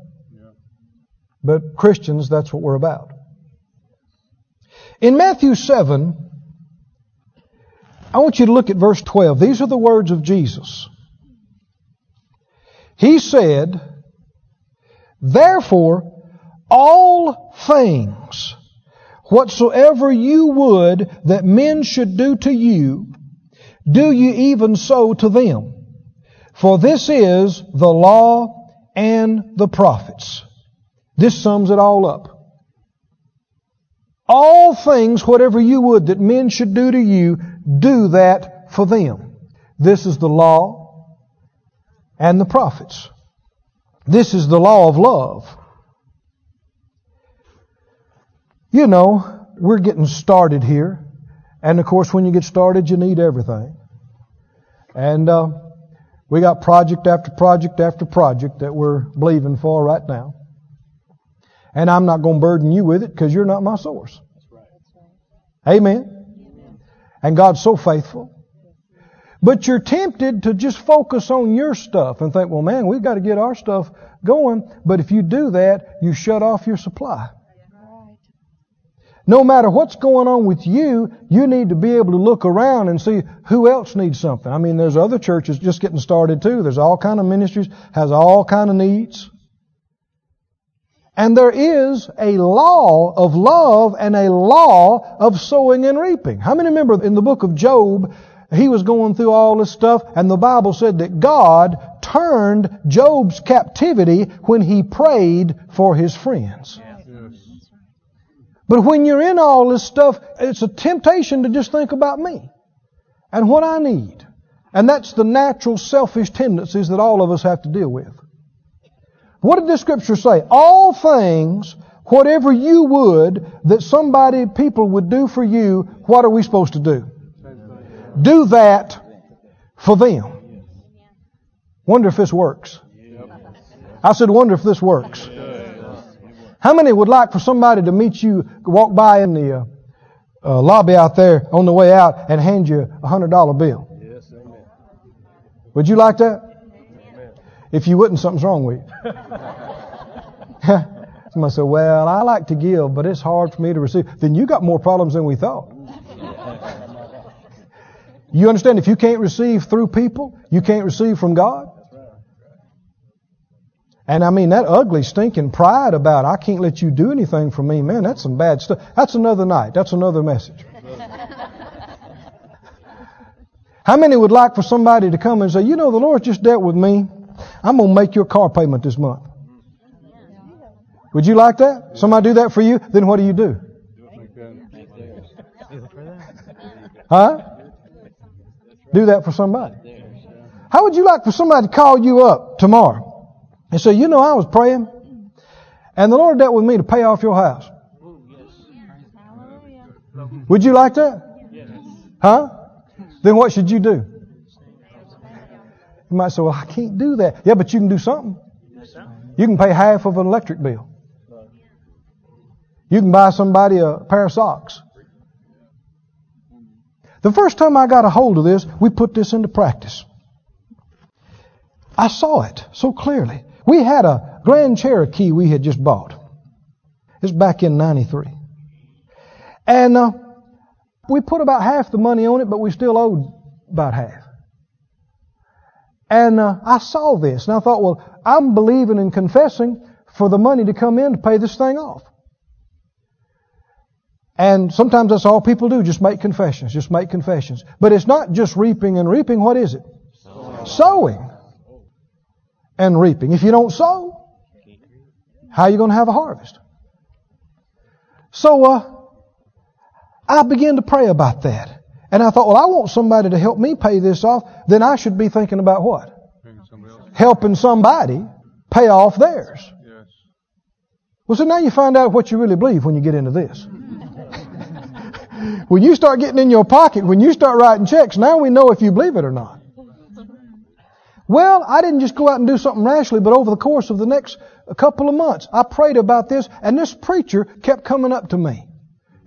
But Christians, that's what we're about. In Matthew 7, I want you to look at verse 12. These are the words of Jesus. He said, Therefore, all things whatsoever you would that men should do to you, do you even so to them. For this is the law and the prophets. This sums it all up. All things, whatever you would that men should do to you, do that for them. This is the law and the prophets. This is the law of love. You know, we're getting started here. And of course, when you get started, you need everything. And uh, we got project after project after project that we're believing for right now. And I'm not going to burden you with it because you're not my source. Amen. And God's so faithful. But you're tempted to just focus on your stuff and think, well, man, we've got to get our stuff going. But if you do that, you shut off your supply. No matter what's going on with you, you need to be able to look around and see who else needs something. I mean, there's other churches just getting started too. There's all kind of ministries, has all kind of needs. And there is a law of love and a law of sowing and reaping. How many remember in the book of Job, he was going through all this stuff and the Bible said that God turned Job's captivity when he prayed for his friends. But when you're in all this stuff, it's a temptation to just think about me and what I need. And that's the natural selfish tendencies that all of us have to deal with. What did the scripture say? All things, whatever you would that somebody, people would do for you, what are we supposed to do? Do that for them. Wonder if this works. I said, wonder if this works. How many would like for somebody to meet you, walk by in the uh, uh, lobby out there on the way out and hand you a hundred dollar bill? Yes, amen. Would you like that? Amen. If you wouldn't, something's wrong with you. Somebody said, "Well, I like to give, but it's hard for me to receive." Then you got more problems than we thought. you understand? If you can't receive through people, you can't receive from God. And I mean, that ugly, stinking pride about, I can't let you do anything for me, man, that's some bad stuff. That's another night. That's another message. How many would like for somebody to come and say, you know, the Lord just dealt with me. I'm going to make your car payment this month. Would you like that? Somebody do that for you? Then what do you do? Huh? Do that for somebody. How would you like for somebody to call you up tomorrow and so, you know, I was praying, and the Lord dealt with me to pay off your house. Would you like that? Huh? Then what should you do? You might say, well, I can't do that. Yeah, but you can do something. You can pay half of an electric bill. You can buy somebody a pair of socks. The first time I got a hold of this, we put this into practice. I saw it so clearly. We had a Grand Cherokee we had just bought. It's back in 93. And uh, we put about half the money on it, but we still owed about half. And uh, I saw this, and I thought, well, I'm believing and confessing for the money to come in to pay this thing off. And sometimes that's all people do, just make confessions, just make confessions. But it's not just reaping and reaping. What is it? Sowing. Sowing and reaping. If you don't sow, how are you going to have a harvest? So, uh, I began to pray about that. And I thought, well, I want somebody to help me pay this off. Then I should be thinking about what? Helping somebody pay off theirs. Well, so now you find out what you really believe when you get into this. when you start getting in your pocket, when you start writing checks, now we know if you believe it or not. Well, I didn't just go out and do something rashly, but over the course of the next couple of months, I prayed about this, and this preacher kept coming up to me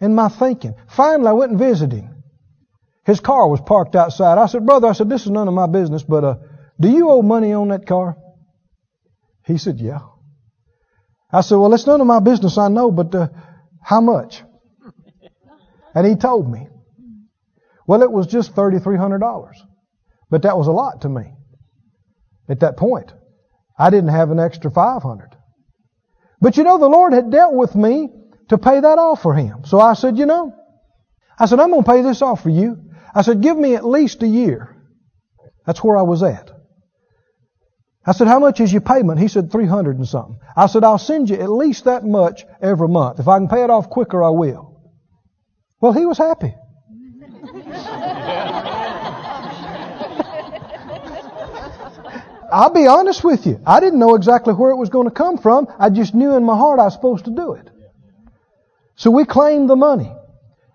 in my thinking. Finally, I went and visited him. His car was parked outside. I said, Brother, I said, this is none of my business, but uh, do you owe money on that car? He said, Yeah. I said, Well, it's none of my business, I know, but uh, how much? And he told me. Well, it was just $3,300. But that was a lot to me at that point. I didn't have an extra 500. But you know, the Lord had dealt with me to pay that off for him. So I said, you know, I said, I'm going to pay this off for you. I said, give me at least a year. That's where I was at. I said, how much is your payment? He said, 300 and something. I said, I'll send you at least that much every month. If I can pay it off quicker, I will. Well, he was happy. I'll be honest with you. I didn't know exactly where it was going to come from. I just knew in my heart I was supposed to do it. So we claimed the money.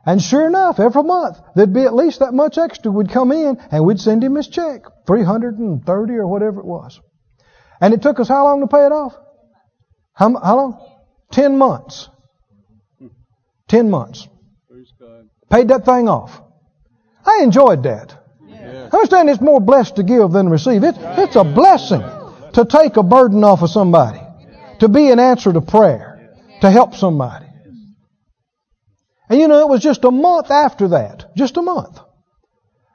And sure enough, every month there'd be at least that much extra would come in and we'd send him his check. 330 or whatever it was. And it took us how long to pay it off? How, how long? Ten months. Ten months. Paid that thing off. I enjoyed that. Understand it's more blessed to give than receive. It's, it's a blessing to take a burden off of somebody, to be an answer to prayer, to help somebody. And you know, it was just a month after that, just a month.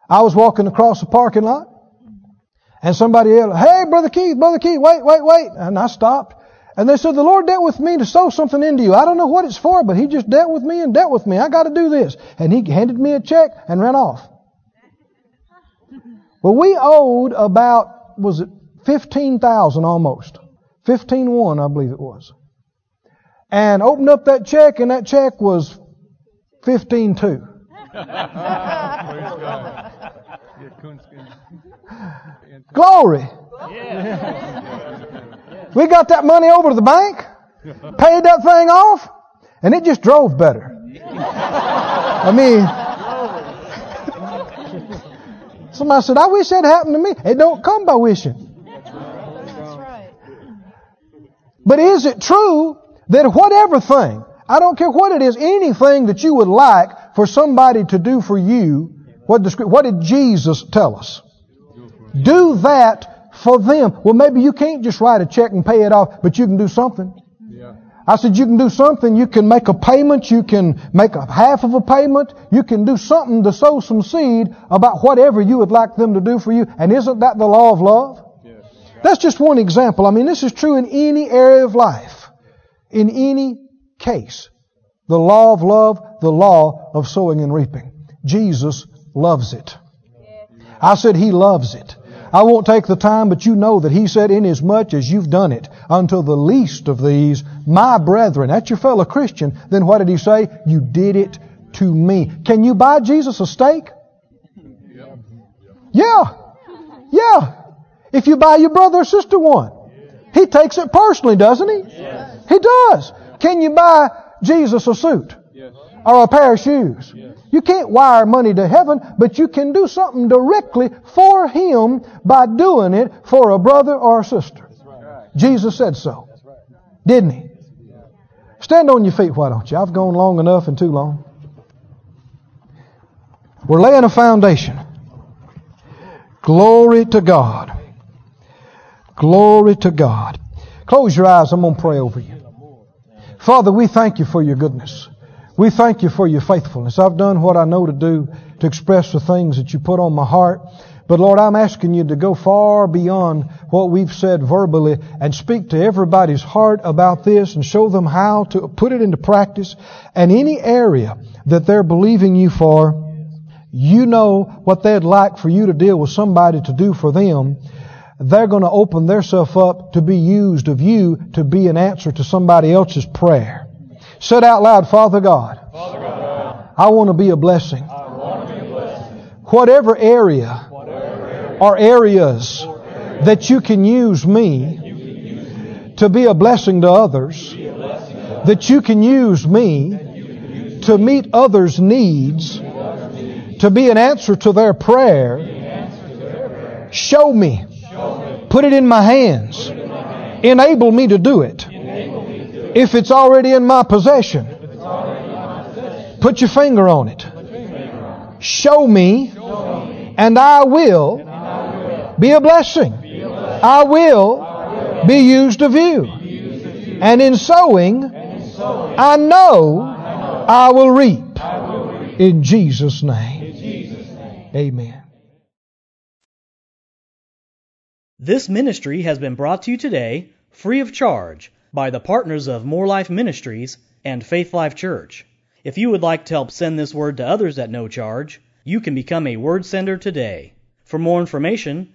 I was walking across the parking lot, and somebody yelled, Hey, Brother Keith, Brother Keith, wait, wait, wait. And I stopped. And they said, The Lord dealt with me to sow something into you. I don't know what it's for, but He just dealt with me and dealt with me. I got to do this. And He handed me a check and ran off. Well, we owed about, was it 15,000 almost. 15.1, I believe it was. And opened up that check and that check was 15.2. Glory. We got that money over to the bank, paid that thing off, and it just drove better. I mean, somebody said, I wish that happened to me. It don't come by wishing. That's right. But is it true that whatever thing, I don't care what it is, anything that you would like for somebody to do for you, what, what did Jesus tell us? Do that for them. Well, maybe you can't just write a check and pay it off, but you can do something. I said you can do something. You can make a payment. You can make a half of a payment. You can do something to sow some seed about whatever you would like them to do for you. And isn't that the law of love? Yes. That's just one example. I mean, this is true in any area of life. In any case. The law of love, the law of sowing and reaping. Jesus loves it. I said He loves it. I won't take the time, but you know that he said, inasmuch as you've done it unto the least of these, my brethren, that's your fellow Christian, then what did he say? You did it to me. Can you buy Jesus a steak? Yeah. Yeah. If you buy your brother or sister one. He takes it personally, doesn't he? He does. Can you buy Jesus a suit? Or a pair of shoes? You can't wire money to heaven, but you can do something directly for Him by doing it for a brother or a sister. Jesus said so. Didn't He? Stand on your feet, why don't you? I've gone long enough and too long. We're laying a foundation. Glory to God. Glory to God. Close your eyes. I'm going to pray over you. Father, we thank you for your goodness. We thank you for your faithfulness. I've done what I know to do to express the things that you put on my heart. But Lord, I'm asking you to go far beyond what we've said verbally and speak to everybody's heart about this and show them how to put it into practice. And any area that they're believing you for, you know what they'd like for you to deal with somebody to do for them. They're going to open themselves up to be used of you to be an answer to somebody else's prayer. Said out loud, Father God, Father God I want to be a blessing. Be a blessing. Whatever, area Or areas that you can use me to be a blessing to others, that you can use me to meet others' needs, to be an answer to their prayer. Show me Put it in my hands. Enable me to do it. If it's already in my possession, put your finger on it. Show me, and I will be a blessing. I will be used of you. And in sowing, I know I will reap. In Jesus' name. Amen. This ministry has been brought to you today free of charge by the partners of Moore Life Ministries and Faith Life Church. If you would like to help send this word to others at no charge, you can become a word sender today. For more information,